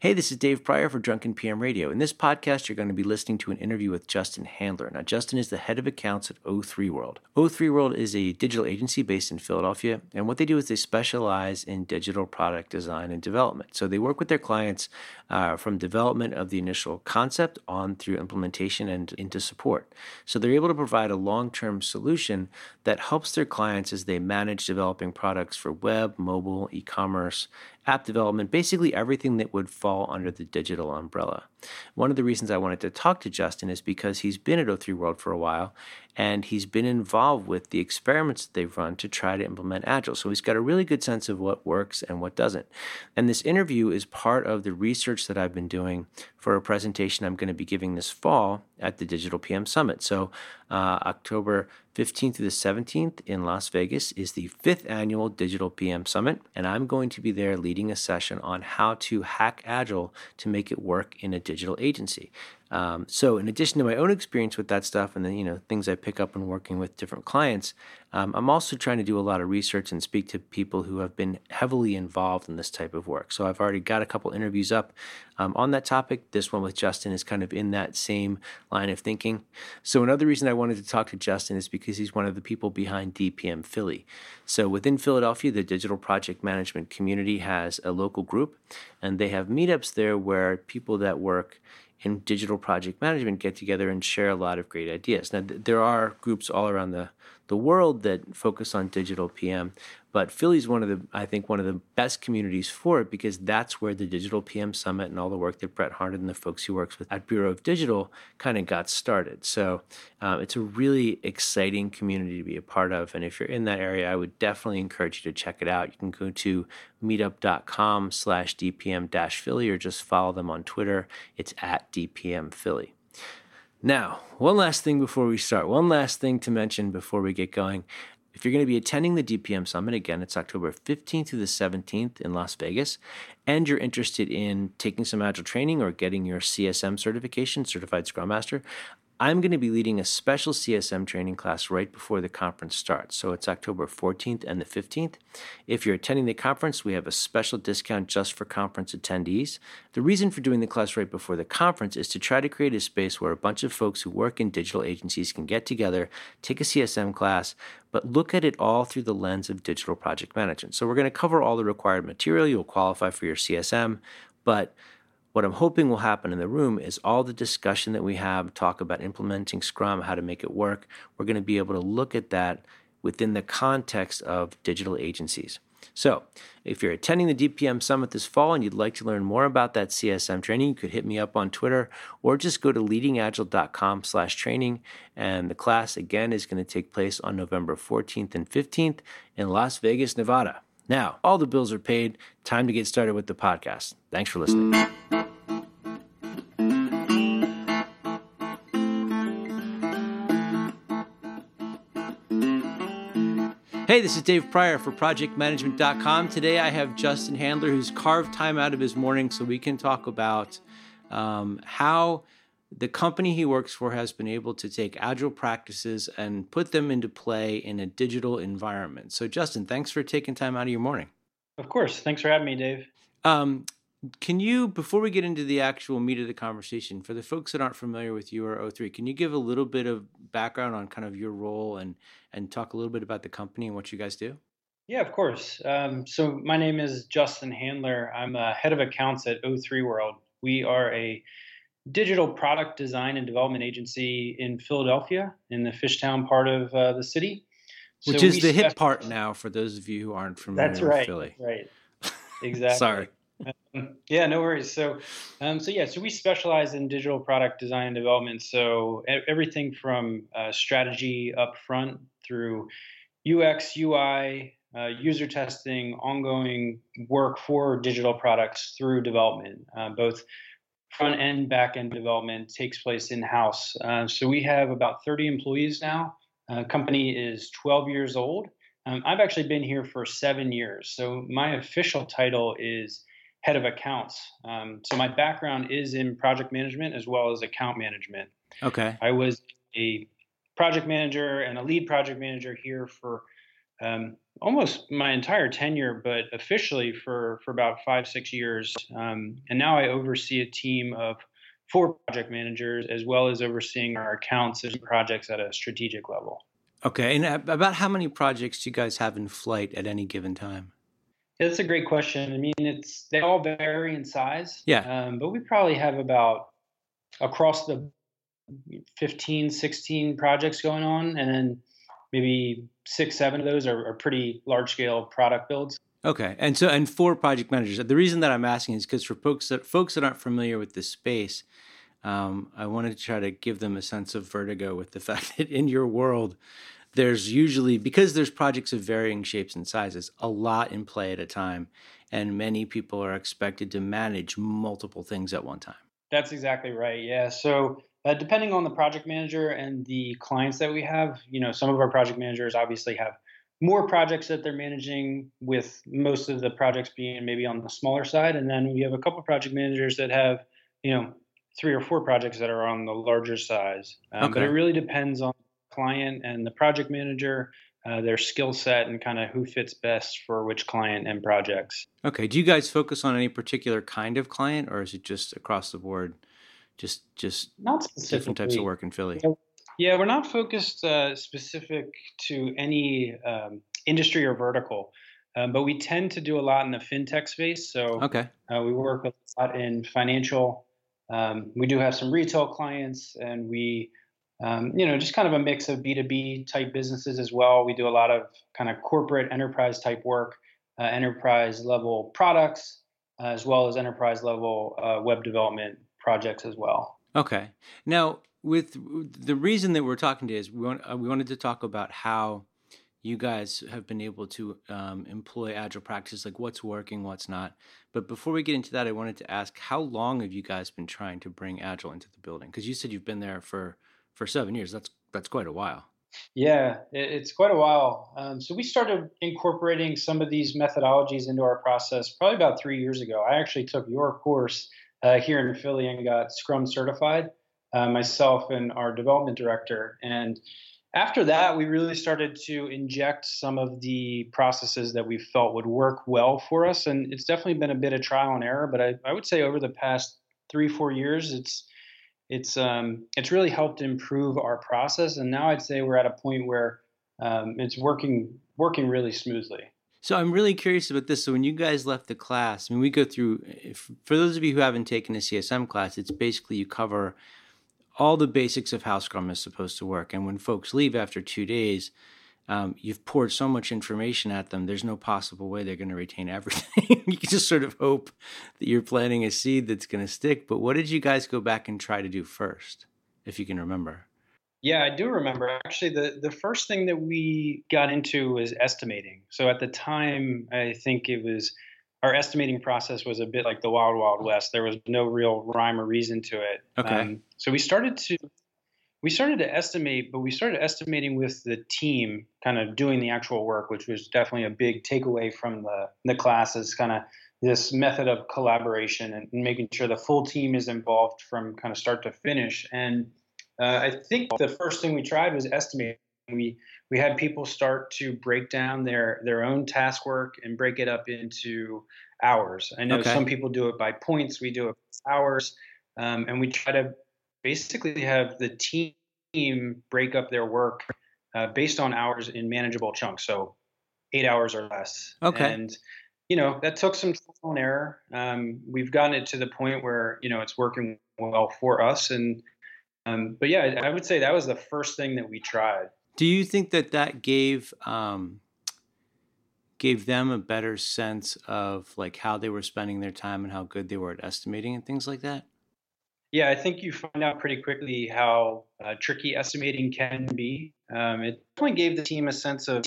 Hey, this is Dave Prior for Drunken PM Radio. In this podcast, you're going to be listening to an interview with Justin Handler. Now, Justin is the head of accounts at O3 World. O3 World is a digital agency based in Philadelphia, and what they do is they specialize in digital product design and development. So they work with their clients uh, from development of the initial concept on through implementation and into support. So they're able to provide a long term solution that helps their clients as they manage developing products for web, mobile, e commerce, app development, basically everything that would fall under the digital umbrella. One of the reasons I wanted to talk to Justin is because he's been at O3 World for a while and he's been involved with the experiments that they've run to try to implement Agile. So he's got a really good sense of what works and what doesn't. And this interview is part of the research that I've been doing for a presentation I'm going to be giving this fall at the Digital PM Summit. So uh, October 15th to the 17th in Las Vegas is the fifth annual Digital PM Summit, and I'm going to be there leading a session on how to hack Agile to make it work in a digital agency. Um, so, in addition to my own experience with that stuff, and the you know things I pick up when working with different clients, um, I'm also trying to do a lot of research and speak to people who have been heavily involved in this type of work. So, I've already got a couple interviews up um, on that topic. This one with Justin is kind of in that same line of thinking. So, another reason I wanted to talk to Justin is because he's one of the people behind DPM Philly. So, within Philadelphia, the digital project management community has a local group, and they have meetups there where people that work in digital project management get together and share a lot of great ideas. Now, th- there are groups all around the, the world that focus on digital PM, but Philly's one of the, I think, one of the best communities for it because that's where the Digital PM Summit and all the work that Brett Harned and the folks he works with at Bureau of Digital kind of got started. So uh, it's a really exciting community to be a part of. And if you're in that area, I would definitely encourage you to check it out. You can go to meetup.com slash DPM dash Philly or just follow them on Twitter. It's at DPM Philly. Now, one last thing before we start, one last thing to mention before we get going. If you're going to be attending the DPM Summit, again, it's October 15th to the 17th in Las Vegas, and you're interested in taking some Agile training or getting your CSM certification, Certified Scrum Master, I'm going to be leading a special CSM training class right before the conference starts. So it's October 14th and the 15th. If you're attending the conference, we have a special discount just for conference attendees. The reason for doing the class right before the conference is to try to create a space where a bunch of folks who work in digital agencies can get together, take a CSM class, but look at it all through the lens of digital project management. So we're going to cover all the required material. You'll qualify for your CSM, but what I'm hoping will happen in the room is all the discussion that we have, talk about implementing Scrum, how to make it work. We're going to be able to look at that within the context of digital agencies. So, if you're attending the DPM Summit this fall and you'd like to learn more about that CSM training, you could hit me up on Twitter or just go to leadingagile.com slash training. And the class, again, is going to take place on November 14th and 15th in Las Vegas, Nevada. Now, all the bills are paid. Time to get started with the podcast. Thanks for listening. Hey, this is Dave Prior for ProjectManagement.com. Today I have Justin Handler who's carved time out of his morning so we can talk about um, how the company he works for has been able to take agile practices and put them into play in a digital environment. So, Justin, thanks for taking time out of your morning. Of course. Thanks for having me, Dave. Um, can you, before we get into the actual meat of the conversation, for the folks that aren't familiar with you or O3, can you give a little bit of background on kind of your role and and talk a little bit about the company and what you guys do? Yeah, of course. Um, so my name is Justin Handler. I'm a head of accounts at O3 World. We are a digital product design and development agency in Philadelphia, in the Fishtown part of uh, the city. Which so is the hip part now for those of you who aren't familiar that's right, with Philly. Right. Exactly. Sorry. Yeah, no worries. So, um, so yeah, so we specialize in digital product design and development. So everything from uh, strategy up front through UX, UI, uh, user testing, ongoing work for digital products through development, uh, both front end, back end development takes place in house. Uh, so we have about 30 employees now. Uh, company is 12 years old. Um, I've actually been here for seven years. So my official title is head of accounts. Um, so my background is in project management as well as account management. Okay. I was a project manager and a lead project manager here for um, almost my entire tenure, but officially for for about five six years. Um, and now I oversee a team of four project managers as well as overseeing our accounts and projects at a strategic level. Okay, and about how many projects do you guys have in flight at any given time? Yeah, that's a great question. I mean, it's they all vary in size. Yeah. Um, but we probably have about across the 15, 16 projects going on, and then maybe six, seven of those are, are pretty large scale product builds. Okay, and so and for project managers, the reason that I'm asking is because for folks that folks that aren't familiar with this space, um, I wanted to try to give them a sense of vertigo with the fact that in your world, there's usually because there's projects of varying shapes and sizes, a lot in play at a time, and many people are expected to manage multiple things at one time. That's exactly right. Yeah. So uh, depending on the project manager and the clients that we have, you know, some of our project managers obviously have more projects that they're managing, with most of the projects being maybe on the smaller side, and then we have a couple of project managers that have, you know, three or four projects that are on the larger size. Um, okay. But it really depends on client and the project manager. Uh, their skill set and kind of who fits best for which client and projects. Okay. Do you guys focus on any particular kind of client, or is it just across the board? Just just not different types of work in Philly. Yeah, we're not focused uh, specific to any um, industry or vertical, um, but we tend to do a lot in the fintech space. So okay, uh, we work a lot in financial. Um, we do have some retail clients, and we, um, you know, just kind of a mix of B two B type businesses as well. We do a lot of kind of corporate enterprise type work, uh, enterprise level products, uh, as well as enterprise level uh, web development projects as well. Okay. Now, with the reason that we're talking to is we want uh, we wanted to talk about how you guys have been able to um, employ agile practices, like what's working, what's not. But before we get into that, I wanted to ask, how long have you guys been trying to bring agile into the building? Because you said you've been there for for seven years. That's that's quite a while. Yeah, it's quite a while. Um, so we started incorporating some of these methodologies into our process probably about three years ago. I actually took your course uh, here in Philly and got Scrum certified, uh, myself and our development director. And after that, we really started to inject some of the processes that we felt would work well for us. And it's definitely been a bit of trial and error, but I, I would say over the past three, four years, it's it's um, it's really helped improve our process. And now I'd say we're at a point where um, it's working working really smoothly. So I'm really curious about this. So when you guys left the class, I mean, we go through. If, for those of you who haven't taken a CSM class, it's basically you cover all the basics of how Scrum is supposed to work. And when folks leave after two days, um, you've poured so much information at them. There's no possible way they're going to retain everything. you can just sort of hope that you're planting a seed that's going to stick. But what did you guys go back and try to do first, if you can remember? Yeah, I do remember. Actually, the, the first thing that we got into was estimating. So at the time, I think it was our estimating process was a bit like the wild, wild west. There was no real rhyme or reason to it. Okay. Um, so we started to we started to estimate, but we started estimating with the team kind of doing the actual work, which was definitely a big takeaway from the the classes. Kind of this method of collaboration and making sure the full team is involved from kind of start to finish. And uh, I think the first thing we tried was estimating. We we had people start to break down their their own task work and break it up into hours. I know okay. some people do it by points. We do it hours, um, and we try to basically have the team break up their work uh, based on hours in manageable chunks. So eight hours or less. Okay. And you know that took some trial and error. Um, we've gotten it to the point where you know it's working well for us, and um, but yeah, I would say that was the first thing that we tried. Do you think that that gave um, gave them a better sense of like how they were spending their time and how good they were at estimating and things like that? Yeah, I think you find out pretty quickly how uh, tricky estimating can be. Um, it definitely gave the team a sense of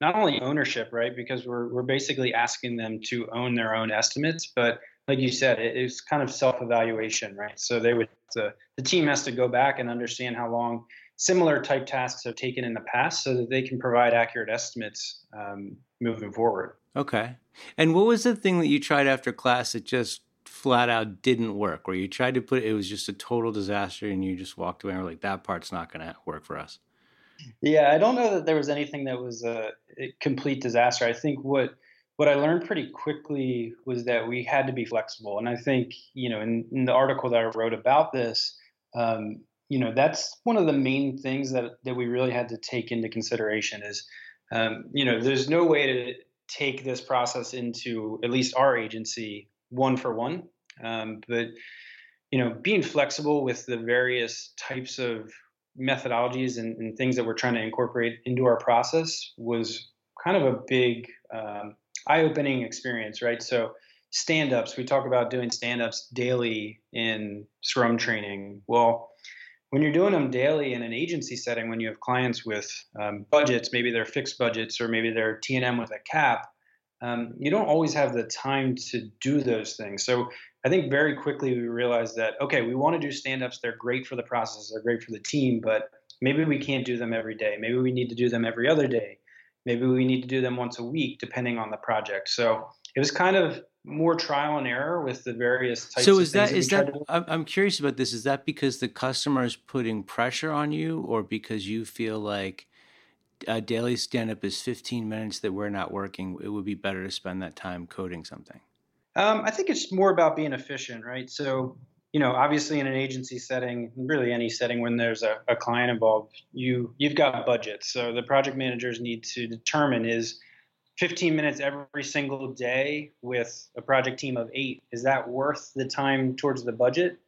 not only ownership, right? Because we're we're basically asking them to own their own estimates, but like you said, it, it's kind of self-evaluation, right? So they would the, team has to go back and understand how long similar type tasks have taken in the past, so that they can provide accurate estimates um, moving forward. Okay. And what was the thing that you tried after class that just flat out didn't work? Where you tried to put it was just a total disaster, and you just walked away and were like, "That part's not going to work for us." yeah, I don't know that there was anything that was a complete disaster. I think what what I learned pretty quickly was that we had to be flexible, and I think you know in, in the article that I wrote about this, um, you know that's one of the main things that that we really had to take into consideration is um, you know there's no way to take this process into at least our agency one for one. Um, but you know being flexible with the various types of methodologies and, and, things that we're trying to incorporate into our process was kind of a big um, eye-opening experience right? So stand-ups we talk about doing stand-ups daily in scrum training. Well when you're doing them daily in an agency setting, when you have clients with um, budgets, maybe they're fixed budgets or maybe they're T&M with a cap, um, you don't always have the time to do those things. So I think very quickly we realized that, okay, we want to do stand ups. They're great for the process, they're great for the team, but maybe we can't do them every day. Maybe we need to do them every other day. Maybe we need to do them once a week, depending on the project. So it was kind of more trial and error with the various types. So is that, that is that? I'm curious about this. Is that because the customer is putting pressure on you, or because you feel like a daily stand up is 15 minutes that we're not working? It would be better to spend that time coding something. Um, I think it's more about being efficient, right? So you know, obviously in an agency setting, really any setting when there's a, a client involved, you you've got budgets. So the project managers need to determine is 15 minutes every single day with a project team of eight is that worth the time towards the budget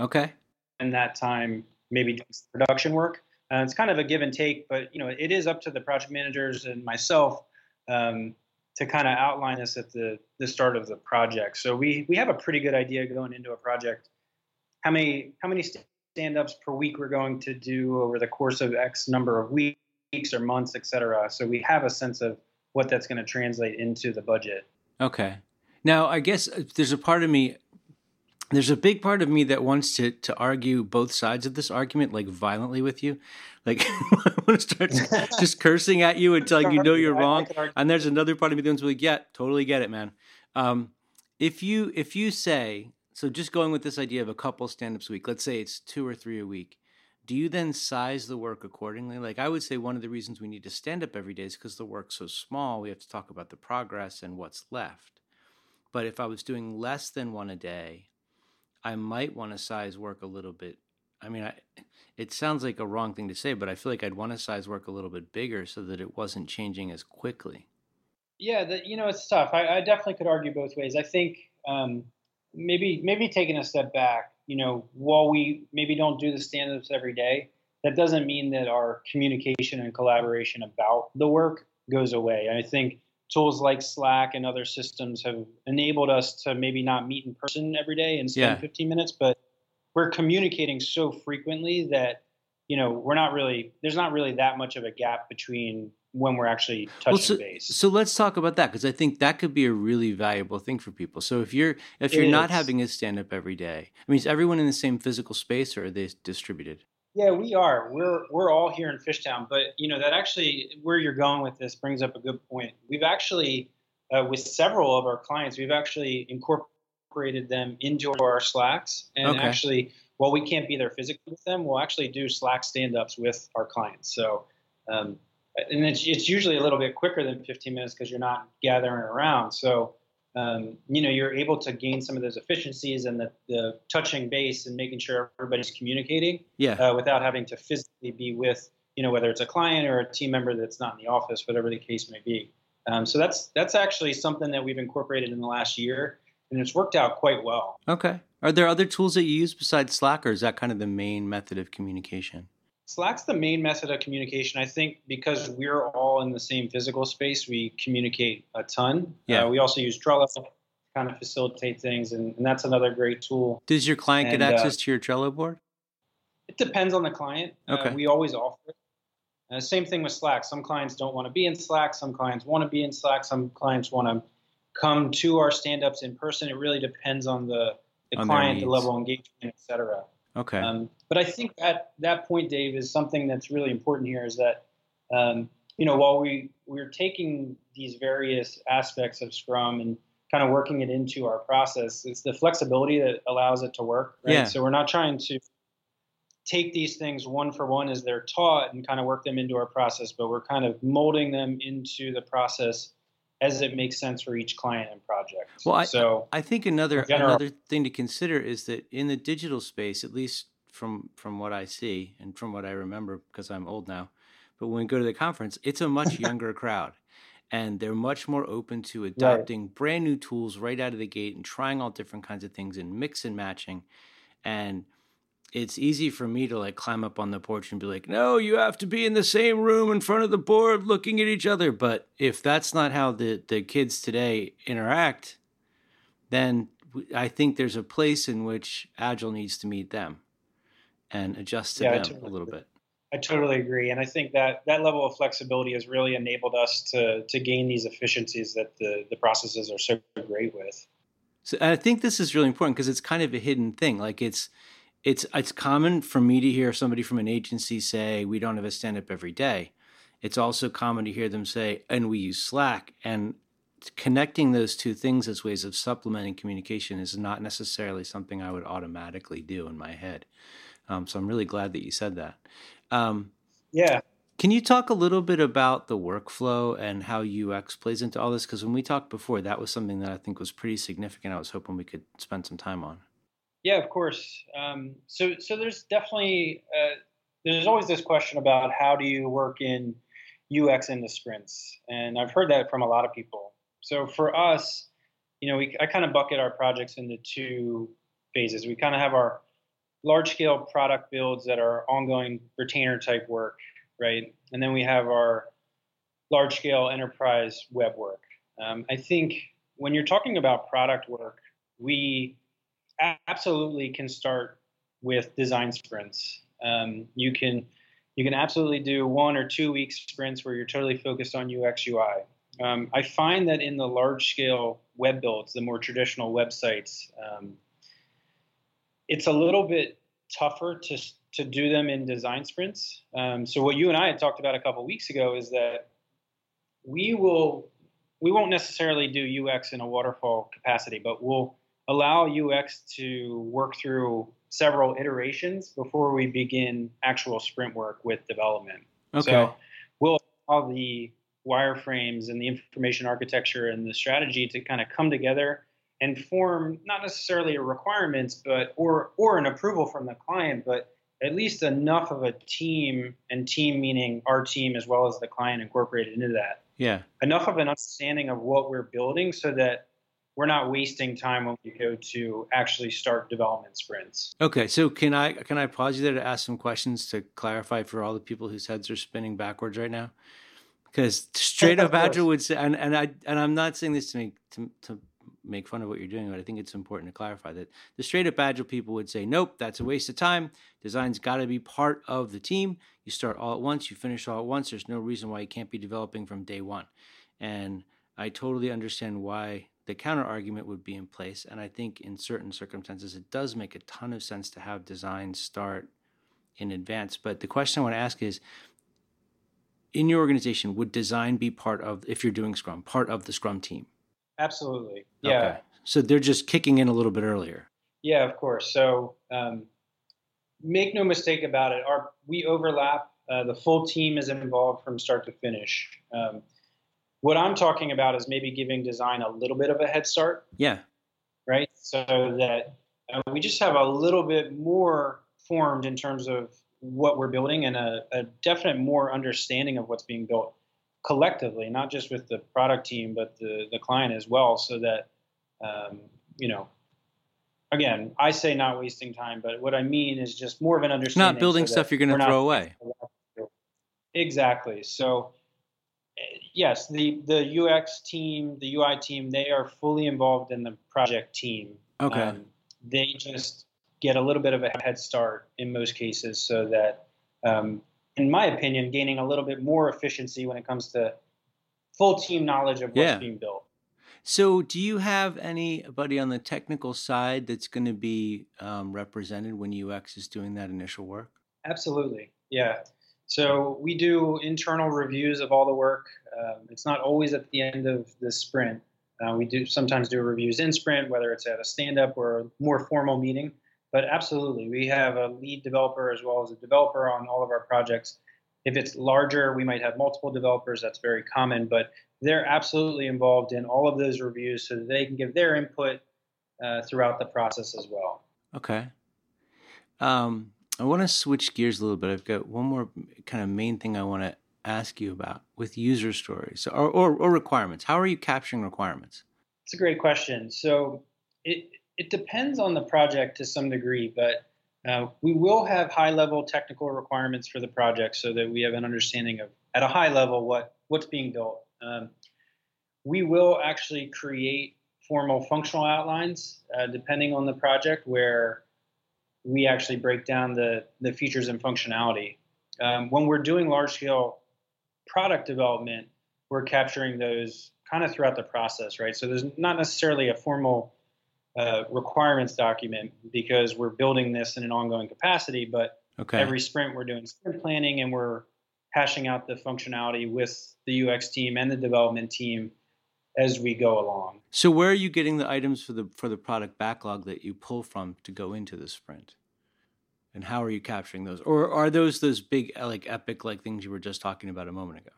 okay and that time maybe doing production work uh, it's kind of a give and take but you know it is up to the project managers and myself um, to kind of outline this at the, the start of the project so we we have a pretty good idea going into a project how many how many stand-ups per week we're going to do over the course of x number of weeks or months, et cetera. So we have a sense of what that's going to translate into the budget. Okay. Now, I guess uh, there's a part of me, there's a big part of me that wants to to argue both sides of this argument, like violently with you. Like, I want to start just cursing at you until you know you're wrong. And there's another part of me that's like, yeah, totally get it, man. Um, if you if you say so, just going with this idea of a couple stand-ups a week, let's say it's two or three a week do you then size the work accordingly? Like I would say one of the reasons we need to stand up every day is because the work's so small, we have to talk about the progress and what's left. But if I was doing less than one a day, I might want to size work a little bit. I mean, I, it sounds like a wrong thing to say, but I feel like I'd want to size work a little bit bigger so that it wasn't changing as quickly. Yeah, the, you know, it's tough. I, I, definitely could argue both ways. I think um, maybe maybe taking a step back, you know, while we maybe don't do the stand-ups every day, that doesn't mean that our communication and collaboration about the work goes away. I think tools like Slack and other systems have enabled us to maybe not meet in person every day and spend yeah. 15 minutes, but we're communicating so frequently that you know we're not really there's not really that much of a gap between when we're actually touching well, so, base. So let's talk about that because I think that could be a really valuable thing for people. So if you're if you're not having a stand up every day, I mean, is everyone in the same physical space or are they distributed? Yeah, we are. We're we're all here in Fishtown, but you know that actually where you're going with this brings up a good point. We've actually uh, with several of our clients, we've actually incorporated them into our Slacks, and okay. actually, while we can't be there physically with them, we'll actually do Slack stand-ups with our clients. So um, and it's, it's usually a little bit quicker than 15 minutes because you're not gathering around. So, um, you know, you're able to gain some of those efficiencies and the, the touching base and making sure everybody's communicating yeah. Uh, without having to physically be with, you know, whether it's a client or a team member that's not in the office, whatever the case may be. Um, so that's that's actually something that we've incorporated in the last year, and it's worked out quite well. Okay. Are there other tools that you use besides Slack, or is that kind of the main method of communication? Slack's the main method of communication. I think because we're all in the same physical space, we communicate a ton. Yeah. Uh, we also use Trello to kind of facilitate things, and, and that's another great tool. Does your client and, get uh, access uh, to your Trello board? It depends on the client. Uh, okay. Uh, we always offer it. Uh, same thing with Slack. Some clients don't want to be in Slack. Some clients want to be in Slack. Some clients want to come to our stand-ups in person. It really depends on the, the on client, the level of engagement, et cetera. Okay. Um, but I think that that point, Dave, is something that's really important here. Is that um, you know while we we're taking these various aspects of Scrum and kind of working it into our process, it's the flexibility that allows it to work. Right? Yeah. So we're not trying to take these things one for one as they're taught and kind of work them into our process, but we're kind of molding them into the process as it makes sense for each client and project. Well, I, so I think another general, another thing to consider is that in the digital space, at least from from what I see and from what I remember, because I'm old now, but when we go to the conference, it's a much younger crowd. And they're much more open to adopting right. brand new tools right out of the gate and trying all different kinds of things and mix and matching. And it's easy for me to like climb up on the porch and be like, no, you have to be in the same room in front of the board looking at each other. But if that's not how the, the kids today interact, then I think there's a place in which Agile needs to meet them and adjust to yeah, them totally a little bit. I totally agree, and I think that that level of flexibility has really enabled us to to gain these efficiencies that the the processes are so great with. So I think this is really important because it's kind of a hidden thing. Like it's it's it's common for me to hear somebody from an agency say we don't have a stand up every day. It's also common to hear them say and we use Slack and connecting those two things as ways of supplementing communication is not necessarily something I would automatically do in my head. Um, so I'm really glad that you said that. Um, yeah. Can you talk a little bit about the workflow and how UX plays into all this? Because when we talked before, that was something that I think was pretty significant. I was hoping we could spend some time on. Yeah, of course. Um, so, so there's definitely uh, there's always this question about how do you work in UX into sprints, and I've heard that from a lot of people. So for us, you know, we I kind of bucket our projects into two phases. We kind of have our large scale product builds that are ongoing retainer type work, right? And then we have our large scale enterprise web work. Um, I think when you're talking about product work, we absolutely can start with design sprints. Um, you can you can absolutely do one or two week sprints where you're totally focused on UX UI. Um, I find that in the large scale web builds, the more traditional websites, um, it's a little bit tougher to to do them in design sprints. Um, so what you and I had talked about a couple weeks ago is that we will we won't necessarily do UX in a waterfall capacity, but we'll allow UX to work through several iterations before we begin actual sprint work with development. Okay. So we'll allow the wireframes and the information architecture and the strategy to kind of come together and form not necessarily a requirements, but or or an approval from the client, but at least enough of a team and team meaning our team as well as the client incorporated into that. Yeah. Enough of an understanding of what we're building so that we're not wasting time when we go to actually start development sprints. Okay, so can I can I pause you there to ask some questions to clarify for all the people whose heads are spinning backwards right now? Because straight up Agile would say, and, and I and I'm not saying this to make to, to make fun of what you're doing, but I think it's important to clarify that the straight up Agile people would say, nope, that's a waste of time. Design's got to be part of the team. You start all at once, you finish all at once. There's no reason why you can't be developing from day one. And I totally understand why the counter argument would be in place. And I think in certain circumstances, it does make a ton of sense to have design start in advance. But the question I want to ask is in your organization, would design be part of, if you're doing Scrum, part of the Scrum team? Absolutely. Yeah. Okay. So they're just kicking in a little bit earlier. Yeah, of course. So um, make no mistake about it. Our we overlap. Uh, the full team is involved from start to finish. Um, what I'm talking about is maybe giving design a little bit of a head start. Yeah. Right. So that uh, we just have a little bit more formed in terms of what we're building and a, a, definite more understanding of what's being built collectively, not just with the product team, but the, the client as well, so that, um, you know, again, I say not wasting time, but what I mean is just more of an understanding. Not building so stuff you're going to throw away. Exactly. So yes, the the UX team, the UI team, they are fully involved in the project team. Okay. Um, they just get a little bit of a head start in most cases, so that, um, in my opinion, gaining a little bit more efficiency when it comes to full team knowledge of what's yeah. being built. So, do you have anybody on the technical side that's going to be um, represented when UX is doing that initial work? Absolutely. Yeah. So we do internal reviews of all the work. Um, it's not always at the end of the sprint. Uh, we do sometimes do reviews in sprint, whether it's at a stand up or a more formal meeting. but absolutely, we have a lead developer as well as a developer on all of our projects. If it's larger, we might have multiple developers. That's very common, but they're absolutely involved in all of those reviews so that they can give their input uh, throughout the process as well. Okay. Um, I want to switch gears a little bit. I've got one more kind of main thing I want to ask you about with user stories or, or, or requirements. How are you capturing requirements? It's a great question. So it it depends on the project to some degree, but uh, we will have high level technical requirements for the project so that we have an understanding of at a high level what what's being built. Um, we will actually create formal functional outlines uh, depending on the project where we actually break down the, the features and functionality. Um, when we're doing large scale product development, we're capturing those kind of throughout the process, right? So there's not necessarily a formal uh, requirements document because we're building this in an ongoing capacity, but okay. every sprint we're doing sprint planning and we're hashing out the functionality with the UX team and the development team as we go along. So where are you getting the items for the for the product backlog that you pull from to go into the sprint? And how are you capturing those? Or are those those big like epic like things you were just talking about a moment ago?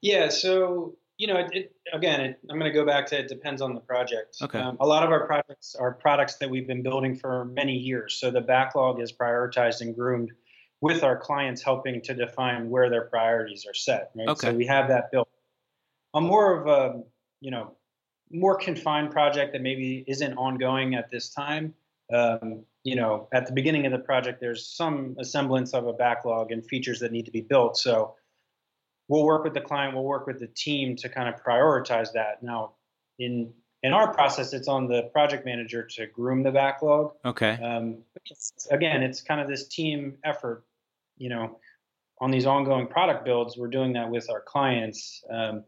Yeah, so you know, it, it, again, it, I'm going to go back to it depends on the project. Okay. Um, a lot of our projects are products that we've been building for many years, so the backlog is prioritized and groomed with our clients, helping to define where their priorities are set. Right. Okay. So we have that built. I'm more of a you know more confined project that maybe isn't ongoing at this time. Um, you know, at the beginning of the project, there's some semblance of a backlog and features that need to be built. So we'll work with the client, we'll work with the team to kind of prioritize that. Now, in in our process, it's on the project manager to groom the backlog. Okay. Um, again, it's kind of this team effort. You know, on these ongoing product builds, we're doing that with our clients. Um,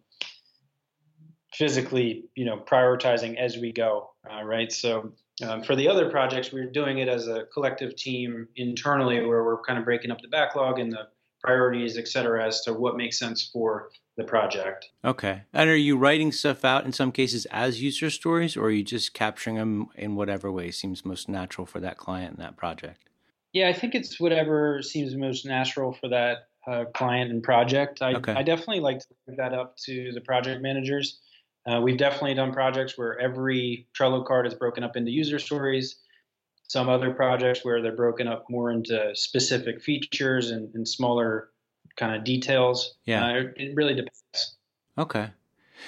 physically, you know, prioritizing as we go, uh, right? So um, for the other projects, we're doing it as a collective team internally, where we're kind of breaking up the backlog and the priorities, et cetera, as to what makes sense for the project. Okay. And are you writing stuff out in some cases as user stories, or are you just capturing them in whatever way seems most natural for that client and that project? Yeah, I think it's whatever seems most natural for that uh, client and project. I, okay. I definitely like to leave that up to the project managers. Uh, we've definitely done projects where every Trello card is broken up into user stories. Some other projects where they're broken up more into specific features and, and smaller kind of details. Yeah, uh, it really depends. Okay.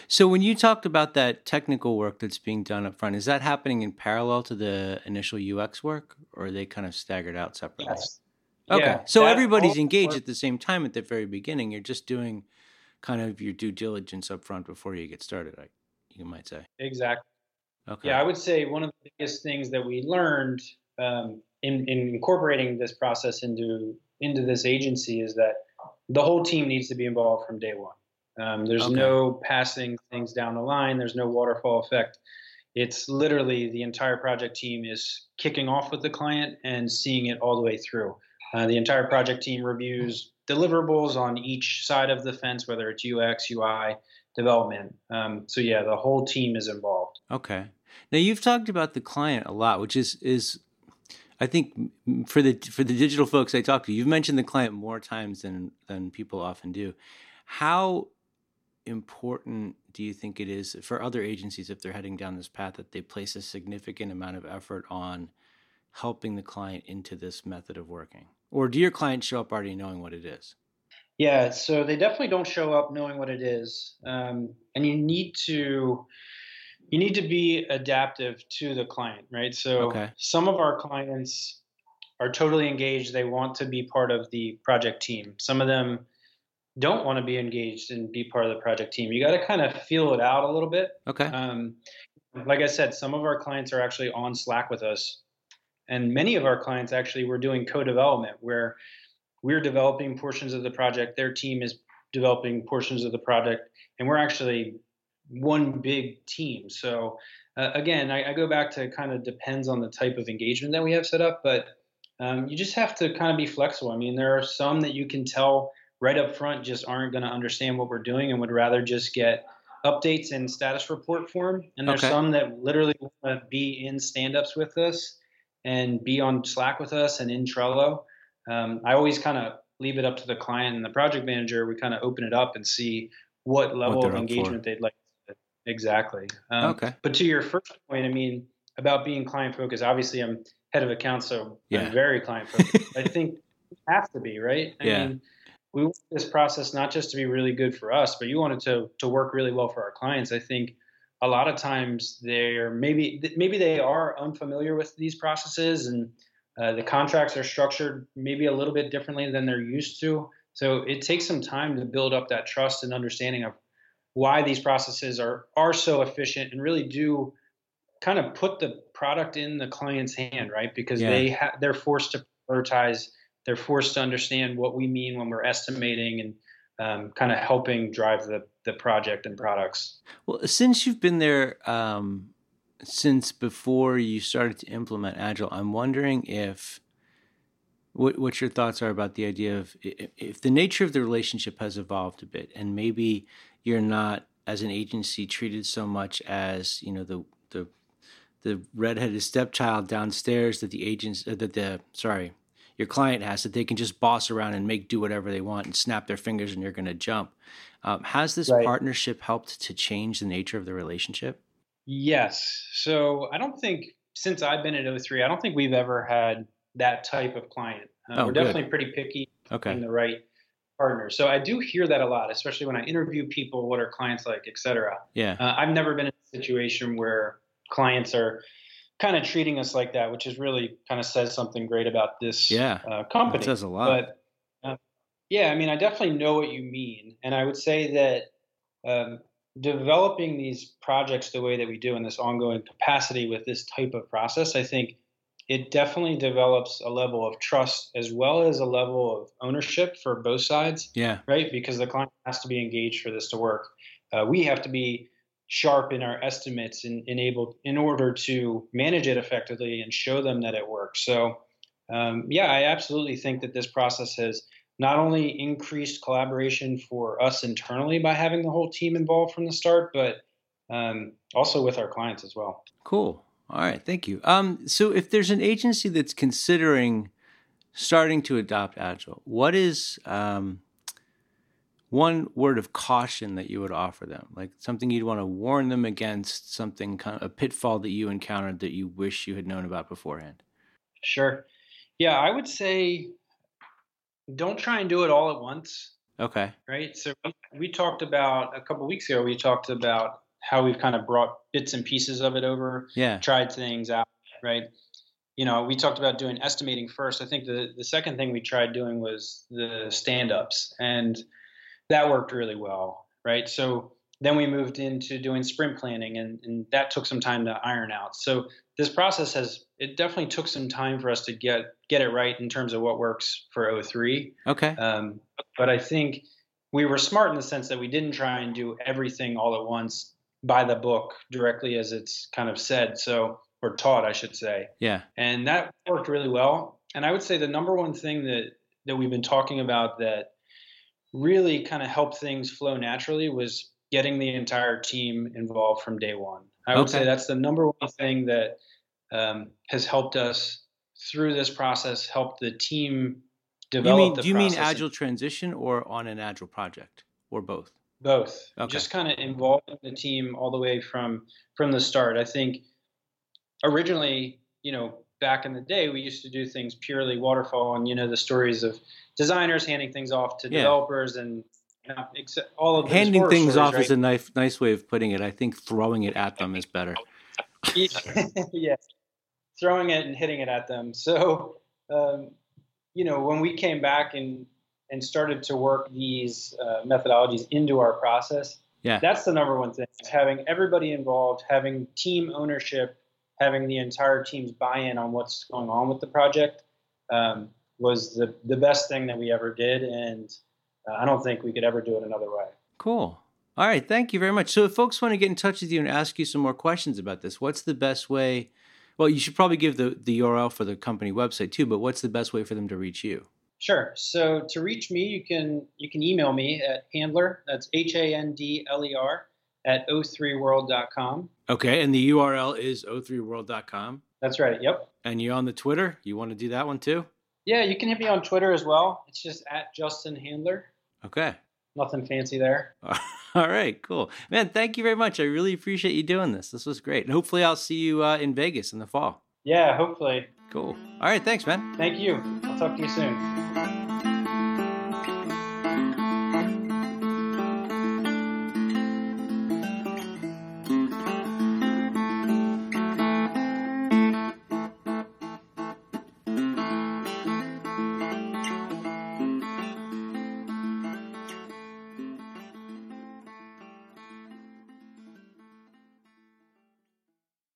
So when you talked about that technical work that's being done up front, is that happening in parallel to the initial UX work, or are they kind of staggered out separately? Yes. Okay. Yeah, so everybody's engaged work. at the same time at the very beginning. You're just doing kind of your due diligence up front before you get started, I, you might say. Exactly. Okay. Yeah, I would say one of the biggest things that we learned um, in, in incorporating this process into into this agency is that the whole team needs to be involved from day one. Um, there's okay. no passing things down the line. There's no waterfall effect. It's literally the entire project team is kicking off with the client and seeing it all the way through. Uh, the entire project team reviews deliverables on each side of the fence, whether it's UX, UI, development. Um, so yeah, the whole team is involved. Okay. Now you've talked about the client a lot, which is is I think for the for the digital folks I talk to, you've mentioned the client more times than than people often do. How important do you think it is for other agencies if they're heading down this path that they place a significant amount of effort on helping the client into this method of working? Or do your clients show up already knowing what it is? Yeah, so they definitely don't show up knowing what it is, um, and you need to you need to be adaptive to the client, right? So okay. some of our clients are totally engaged; they want to be part of the project team. Some of them don't want to be engaged and be part of the project team. You got to kind of feel it out a little bit. Okay. Um, like I said, some of our clients are actually on Slack with us and many of our clients actually were doing co-development where we're developing portions of the project their team is developing portions of the project and we're actually one big team. So uh, again I, I, go back to kind of depends on the type of engagement that we have set up but um, you just have to kind of be flexible. I mean there are some that you can tell right up front just aren't going to understand what we're doing and would rather just get updates in status report form. And there's okay. some that literally want to be in stand-ups with us and be on Slack with us and in Trello. Um, I always kind of leave it up to the client and the project manager. We kind of open it up and see what level what of engagement they'd like. Exactly. Um, okay. But to your first point, I mean, about being client focused, obviously I'm head of accounts, so yeah. I'm very client focused. I think it has to be, right? I yeah. mean, we want this process not just to be really good for us, but you want it to, to work really well for our clients. I think a lot of times they're maybe maybe they are unfamiliar with these processes and uh, the contracts are structured maybe a little bit differently than they're used to. So it takes some time to build up that trust and understanding of why these processes are are so efficient and really do kind of put the product in the client's hand, right? Because yeah. they ha- they're forced to prioritize, they're forced to understand what we mean when we're estimating and um, kind of helping drive the the project and products. Well, since you've been there um, since before you started to implement Agile, I'm wondering if what what your thoughts are about the idea of if the nature of the relationship has evolved a bit, and maybe you're not as an agency treated so much as you know the the the redheaded stepchild downstairs that the agents uh, that the sorry your client has that they can just boss around and make do whatever they want and snap their fingers and you're going to jump. Um, has this right. partnership helped to change the nature of the relationship? Yes. So I don't think since I've been at O3, I don't think we've ever had that type of client. Uh, oh, we're definitely good. pretty picky okay. in the right partner. So I do hear that a lot, especially when I interview people, what are clients like, et cetera. Yeah. Uh, I've never been in a situation where clients are kind of treating us like that, which is really kind of says something great about this yeah, uh, company. It says a lot. But uh, yeah, I mean, I definitely know what you mean, and I would say that um, developing these projects the way that we do in this ongoing capacity with this type of process, I think it definitely develops a level of trust as well as a level of ownership for both sides. Yeah. Right. Because the client has to be engaged for this to work. Uh, we have to be sharp in our estimates and, able in order to manage it effectively and show them that it works. So, um, yeah, I absolutely think that this process has not only increased collaboration for us internally by having the whole team involved from the start, but um, also with our clients as well. Cool. All right, thank you. Um, so, if there's an agency that's considering starting to adopt Agile, what is um, one word of caution that you would offer them? Like something you'd want to warn them against, something kind of a pitfall that you encountered that you wish you had known about beforehand? Sure. Yeah, I would say don't try and do it all at once. Okay. Right. So we talked about a couple weeks ago. We talked about how we've kind of brought bits and pieces of it over. Yeah. Tried things out. Right. You know, we talked about doing estimating first. I think the the second thing we tried doing was the stand ups, and that worked really well. Right. So then we moved into doing sprint planning, and, and that took some time to iron out. So this process has it definitely took some time for us to get get it right in terms of what works for O3. Okay. Um, but I think we were smart in the sense that we didn't try and do everything all at once by the book directly as it's kind of said. So or taught, I should say. Yeah. And that worked really well. And I would say the number one thing that that we've been talking about that really kind of helped things flow naturally was getting the entire team involved from day one. I would okay. say that's the number one thing that um, has helped us through this process, help the team develop. You mean, do you mean agile transition or on an agile project or both? Both. Okay. Just kind of involving the team all the way from from the start. I think originally, you know, back in the day, we used to do things purely waterfall, and you know the stories of designers handing things off to yeah. developers and you know, all of handing things stories, off right? is a nice nice way of putting it. I think throwing it at them is better. yes, throwing it and hitting it at them. So, um, you know, when we came back and and started to work these uh, methodologies into our process, yeah, that's the number one thing: is having everybody involved, having team ownership, having the entire team's buy-in on what's going on with the project um, was the the best thing that we ever did, and uh, I don't think we could ever do it another way. Cool. All right, thank you very much. So, if folks want to get in touch with you and ask you some more questions about this, what's the best way? Well, you should probably give the, the URL for the company website too, but what's the best way for them to reach you? Sure. So to reach me, you can you can email me at handler. That's H A N D L E R at o3world.com. Okay, and the URL is o3world.com. That's right. Yep. And you on the Twitter? You want to do that one too? Yeah, you can hit me on Twitter as well. It's just at Justin Handler. Okay. Nothing fancy there. All right, cool. Man, thank you very much. I really appreciate you doing this. This was great. And hopefully I'll see you uh, in Vegas in the fall. Yeah, hopefully. Cool. All right, thanks, man. Thank you. I'll talk to you soon.